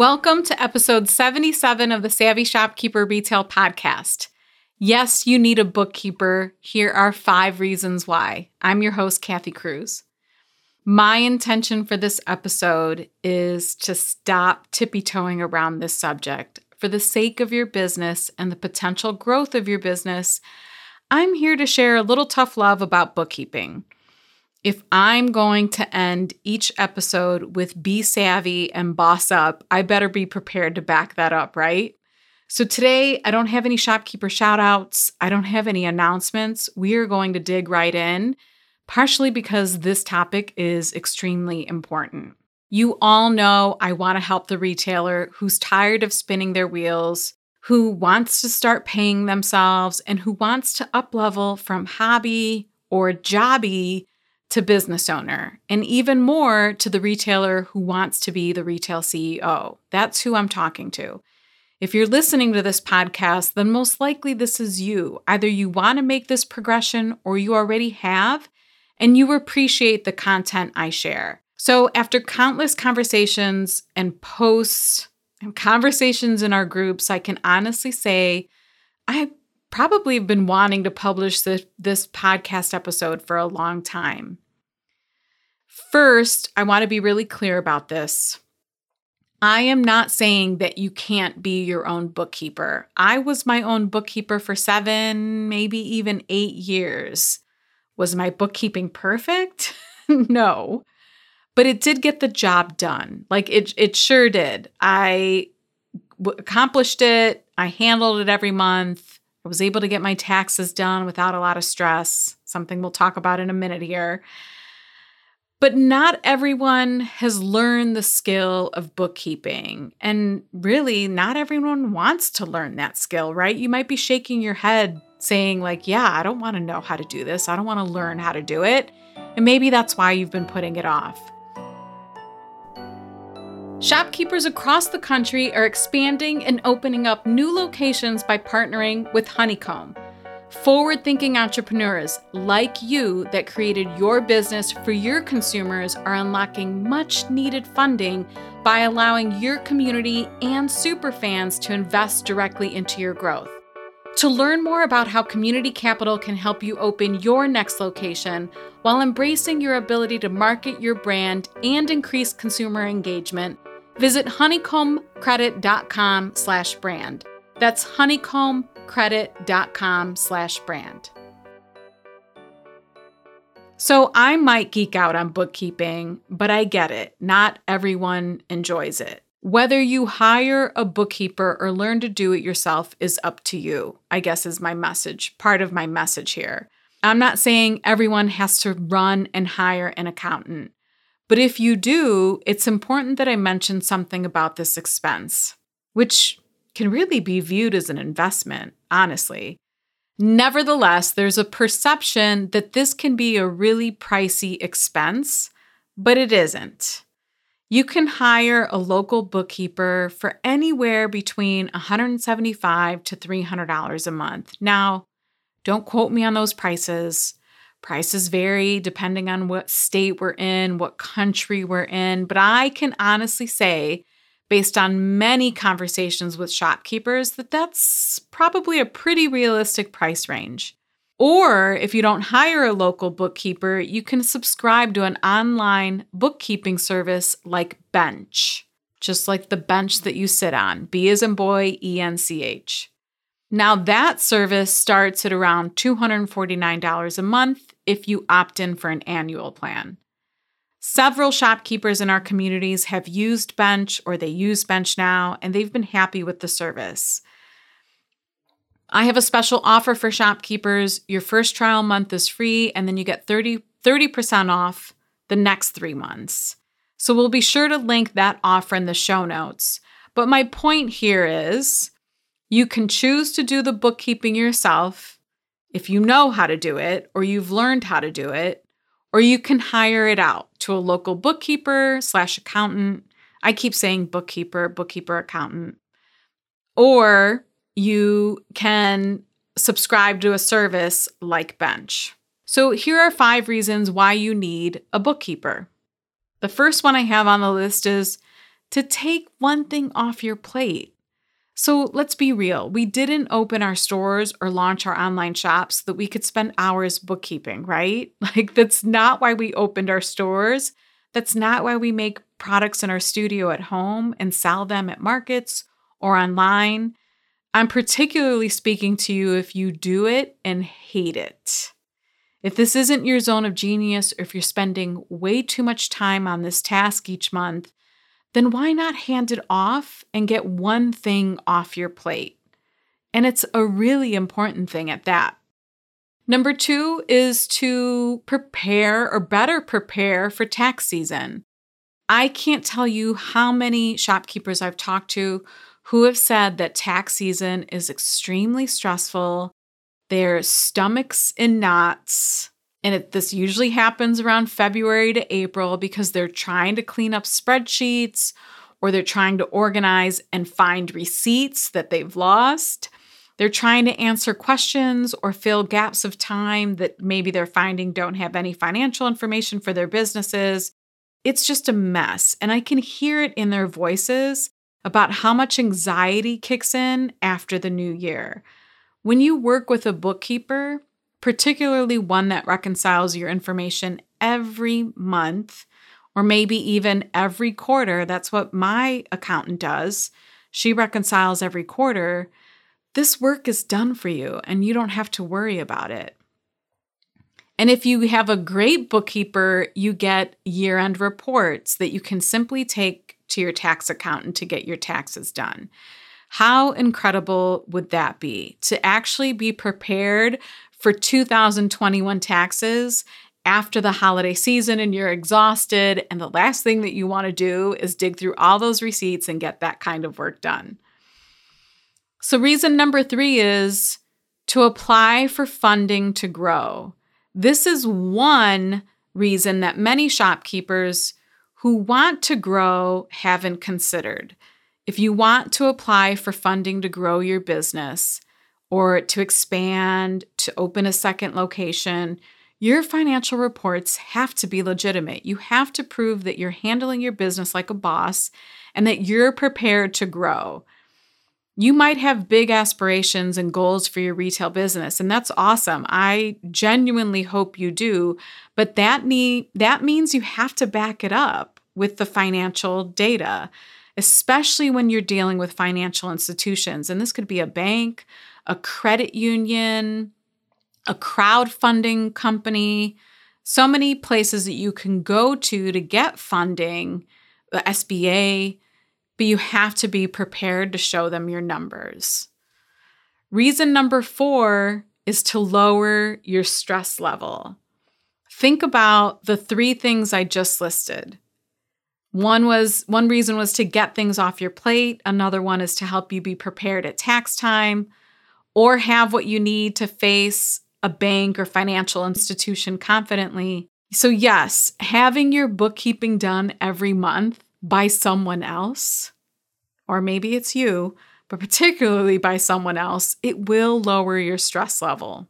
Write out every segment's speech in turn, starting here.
Welcome to episode 77 of the Savvy Shopkeeper Retail Podcast. Yes, you need a bookkeeper. Here are five reasons why. I'm your host, Kathy Cruz. My intention for this episode is to stop tippy toeing around this subject. For the sake of your business and the potential growth of your business, I'm here to share a little tough love about bookkeeping if I'm going to end each episode with be savvy and boss up, I better be prepared to back that up, right? So today, I don't have any shopkeeper shout outs. I don't have any announcements. We are going to dig right in, partially because this topic is extremely important. You all know I want to help the retailer who's tired of spinning their wheels, who wants to start paying themselves, and who wants to up level from hobby or jobby to business owner, and even more to the retailer who wants to be the retail CEO. That's who I'm talking to. If you're listening to this podcast, then most likely this is you. Either you want to make this progression or you already have, and you appreciate the content I share. So, after countless conversations and posts and conversations in our groups, I can honestly say I probably have been wanting to publish this, this podcast episode for a long time. First, I want to be really clear about this. I am not saying that you can't be your own bookkeeper. I was my own bookkeeper for seven, maybe even eight years. Was my bookkeeping perfect? no. But it did get the job done. Like it, it sure did. I w- accomplished it. I handled it every month. I was able to get my taxes done without a lot of stress, something we'll talk about in a minute here. But not everyone has learned the skill of bookkeeping. And really, not everyone wants to learn that skill, right? You might be shaking your head saying, like, yeah, I don't want to know how to do this. I don't want to learn how to do it. And maybe that's why you've been putting it off. Shopkeepers across the country are expanding and opening up new locations by partnering with Honeycomb, forward thinking entrepreneurs like you that created your business for your consumers are unlocking much needed funding by allowing your community and superfans to invest directly into your growth. To learn more about how community capital can help you open your next location while embracing your ability to market your brand and increase consumer engagement, Visit honeycombcredit.com slash brand. Honeycombcredit.com slash brand. So I might geek out on bookkeeping, but I get it. Not everyone enjoys it. Whether you hire a bookkeeper or learn to do it yourself is up to you, I guess is my message, part of my message here. I'm not saying everyone has to run and hire an accountant. But if you do, it's important that I mention something about this expense, which can really be viewed as an investment, honestly. Nevertheless, there's a perception that this can be a really pricey expense, but it isn't. You can hire a local bookkeeper for anywhere between 175 to $300 a month. Now, don't quote me on those prices. Prices vary depending on what state we're in, what country we're in, but I can honestly say, based on many conversations with shopkeepers, that that's probably a pretty realistic price range. Or if you don't hire a local bookkeeper, you can subscribe to an online bookkeeping service like Bench, just like the bench that you sit on, B as in boy, E N C H. Now, that service starts at around $249 a month if you opt in for an annual plan. Several shopkeepers in our communities have used Bench or they use Bench now, and they've been happy with the service. I have a special offer for shopkeepers. Your first trial month is free, and then you get 30, 30% off the next three months. So we'll be sure to link that offer in the show notes. But my point here is You can choose to do the bookkeeping yourself if you know how to do it or you've learned how to do it, or you can hire it out to a local bookkeeper slash accountant. I keep saying bookkeeper, bookkeeper, accountant. Or you can subscribe to a service like Bench. So here are five reasons why you need a bookkeeper. The first one I have on the list is to take one thing off your plate. So let's be real. We didn't open our stores or launch our online shops so that we could spend hours bookkeeping, right? Like, that's not why we opened our stores. That's not why we make products in our studio at home and sell them at markets or online. I'm particularly speaking to you if you do it and hate it. If this isn't your zone of genius, or if you're spending way too much time on this task each month, then why not hand it off and get one thing off your plate? And it's a really important thing at that. Number two is to prepare or better prepare for tax season. I can't tell you how many shopkeepers I've talked to who have said that tax season is extremely stressful. Their stomachs in knots, and it, this usually happens around February to April because they're trying to clean up spreadsheets or they're trying to organize and find receipts that they've lost. They're trying to answer questions or fill gaps of time that maybe they're finding don't have any financial information for their businesses. It's just a mess. And I can hear it in their voices about how much anxiety kicks in after the new year. When you work with a bookkeeper, particularly one that reconciles your information every month or maybe even every quarter. That's what my accountant does. She reconciles every quarter. This work is done for you and you don't have to worry about it. And if you have a great bookkeeper, you get year end reports that you can simply take to your tax accountant to get your taxes done. How incredible would that be to actually be prepared for 2021 taxes after the holiday season and you're exhausted, and the last thing that you want to do is dig through all those receipts and get that kind of work done. So, reason number three is to apply for funding to grow. This is one reason that many shopkeepers who want to grow haven't considered. If you want to apply for funding to grow your business, or to expand, to open a second location, your financial reports have to be legitimate. You have to prove that you're handling your business like a boss and that you're prepared to grow. You might have big aspirations and goals for your retail business, and that's awesome. I genuinely hope you do, but that need that means you have to back it up with the financial data, especially when you're dealing with financial institutions. And this could be a bank, a credit union, a crowdfunding company, so many places that you can go to to get funding, the SBA, but you have to be prepared to show them your numbers. Reason number four is to lower your stress level. Think about the three things I just listed. One was one reason was to get things off your plate, another one is to help you be prepared at tax time, or have what you need to face a bank or financial institution confidently. So, yes, having your bookkeeping done every month by someone else, or maybe it's you, but particularly by someone else, it will lower your stress level.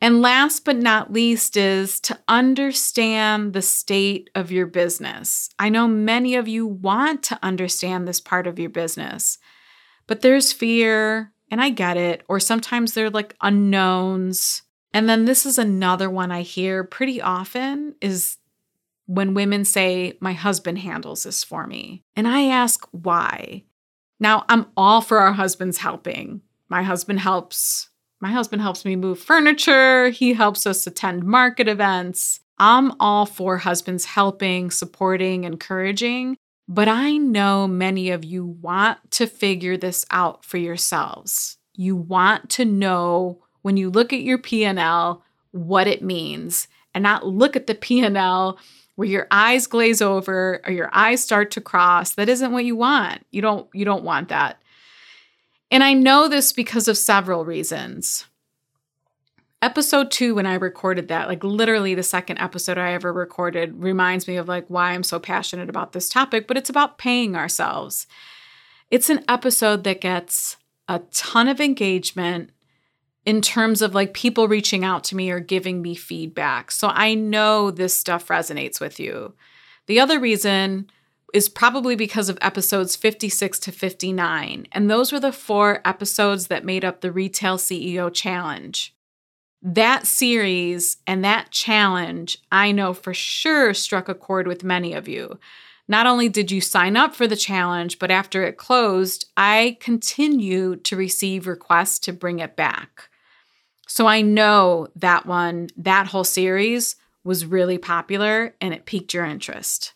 And last but not least is to understand the state of your business. I know many of you want to understand this part of your business, but there's fear, and I get it. Or sometimes they're like unknowns. And then this is another one I hear pretty often is when women say, My husband handles this for me. And I ask why. Now, I'm all for our husbands helping. My husband helps. My husband helps me move furniture. He helps us attend market events. I'm all for husbands helping, supporting, encouraging. But I know many of you want to figure this out for yourselves. You want to know when you look at your P&L what it means and not look at the P&L where your eyes glaze over or your eyes start to cross. That isn't what you want. You don't you don't want that. And I know this because of several reasons. Episode two, when I recorded that, like literally the second episode I ever recorded, reminds me of like why I'm so passionate about this topic, but it's about paying ourselves. It's an episode that gets a ton of engagement in terms of like people reaching out to me or giving me feedback. So I know this stuff resonates with you. The other reason is probably because of episodes 56 to 59. And those were the four episodes that made up the Retail CEO Challenge. That series and that challenge, I know for sure struck a chord with many of you. Not only did you sign up for the challenge, but after it closed, I continued to receive requests to bring it back. So I know that one, that whole series was really popular and it piqued your interest.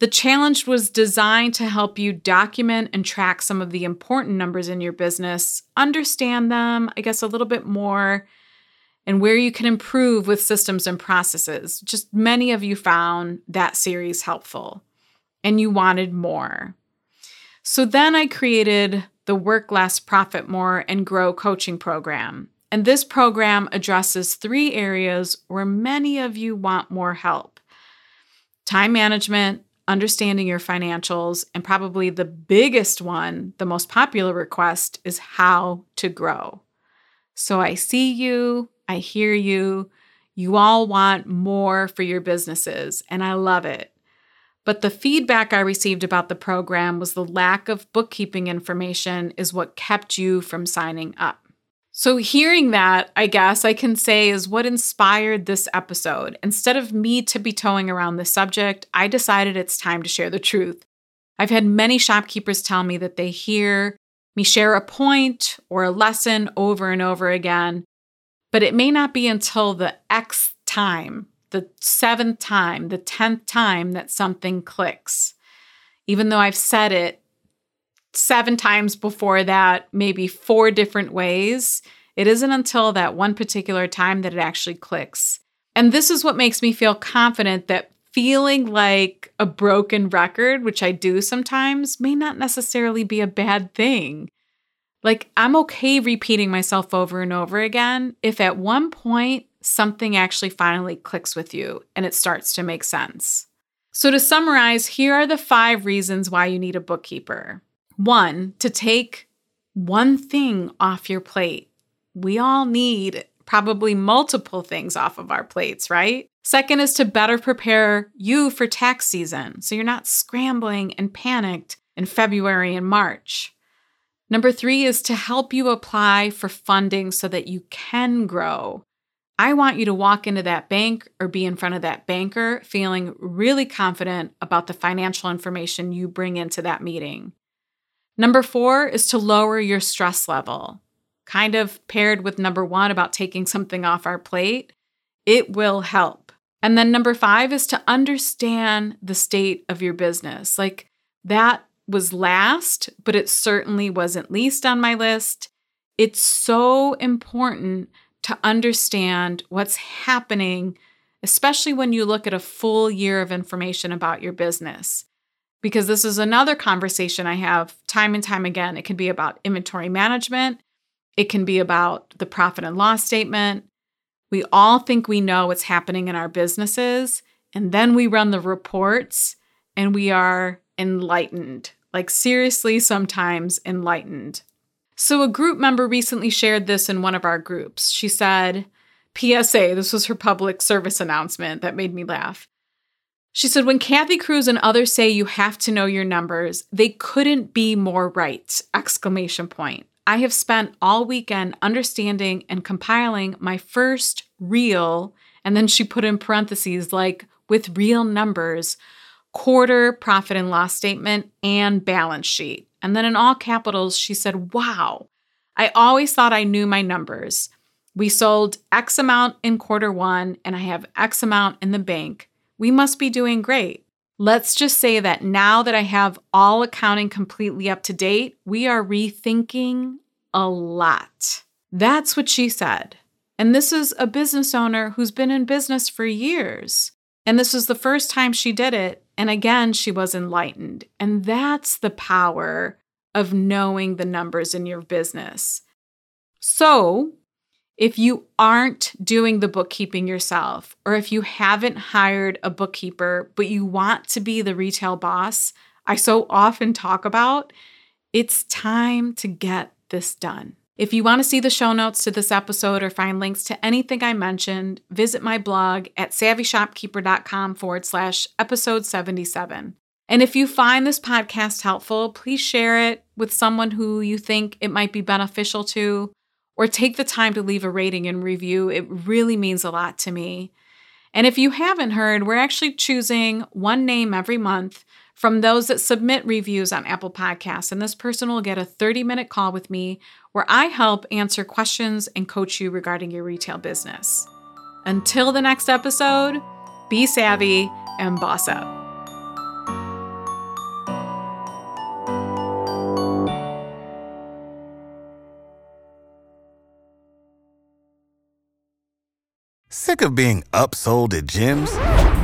The challenge was designed to help you document and track some of the important numbers in your business, understand them, I guess, a little bit more, and where you can improve with systems and processes. Just many of you found that series helpful and you wanted more. So then I created the Work Less, Profit More, and Grow coaching program. And this program addresses three areas where many of you want more help time management, understanding your financials, and probably the biggest one, the most popular request, is how to grow. So I see you, I hear you. You all want more for your businesses, and I love it. But the feedback I received about the program was the lack of bookkeeping information is what kept you from signing up. So, hearing that, I guess I can say is what inspired this episode. Instead of me tiptoeing around the subject, I decided it's time to share the truth. I've had many shopkeepers tell me that they hear me share a point or a lesson over and over again, but it may not be until the X time, the seventh time, the tenth time that something clicks. Even though I've said it seven times before that, maybe four different ways. It isn't until that one particular time that it actually clicks. And this is what makes me feel confident that feeling like a broken record, which I do sometimes, may not necessarily be a bad thing. Like, I'm okay repeating myself over and over again if at one point something actually finally clicks with you and it starts to make sense. So, to summarize, here are the five reasons why you need a bookkeeper. One, to take one thing off your plate. We all need probably multiple things off of our plates, right? Second is to better prepare you for tax season so you're not scrambling and panicked in February and March. Number three is to help you apply for funding so that you can grow. I want you to walk into that bank or be in front of that banker feeling really confident about the financial information you bring into that meeting. Number four is to lower your stress level, kind of paired with number one about taking something off our plate. It will help. And then number five is to understand the state of your business. Like that was last, but it certainly wasn't least on my list. It's so important to understand what's happening, especially when you look at a full year of information about your business because this is another conversation I have time and time again. It can be about inventory management, it can be about the profit and loss statement. We all think we know what's happening in our businesses, and then we run the reports and we are enlightened, like seriously, sometimes enlightened. So, a group member recently shared this in one of our groups. She said, PSA, this was her public service announcement that made me laugh. She said, when Kathy Cruz and others say you have to know your numbers, they couldn't be more right! Exclamation point. I have spent all weekend understanding and compiling my first real, and then she put in parentheses like with real numbers, quarter profit and loss statement and balance sheet. And then in all capitals, she said, Wow, I always thought I knew my numbers. We sold X amount in quarter one, and I have X amount in the bank we must be doing great. Let's just say that now that I have all accounting completely up to date, we are rethinking a lot. That's what she said. And this is a business owner who's been in business for years. And this was the first time she did it. And again, she was enlightened. And that's the power of knowing the numbers in your business. So, if you aren't doing the bookkeeping yourself, or if you haven't hired a bookkeeper, but you want to be the retail boss I so often talk about, it's time to get this done. If you want to see the show notes to this episode or find links to anything I mentioned, visit my blog at savvyshopkeeper.com forward slash episode 77. And if you find this podcast helpful, please share it with someone who you think it might be beneficial to, or take the time to leave a rating and review. It really means a lot to me. And if you haven't heard, we're actually choosing one name every month from those that submit reviews on Apple Podcasts. And this person will get a 30 minute call with me where I help answer questions and coach you regarding your retail business. Until the next episode, be savvy and boss up. Sick of being upsold at gyms?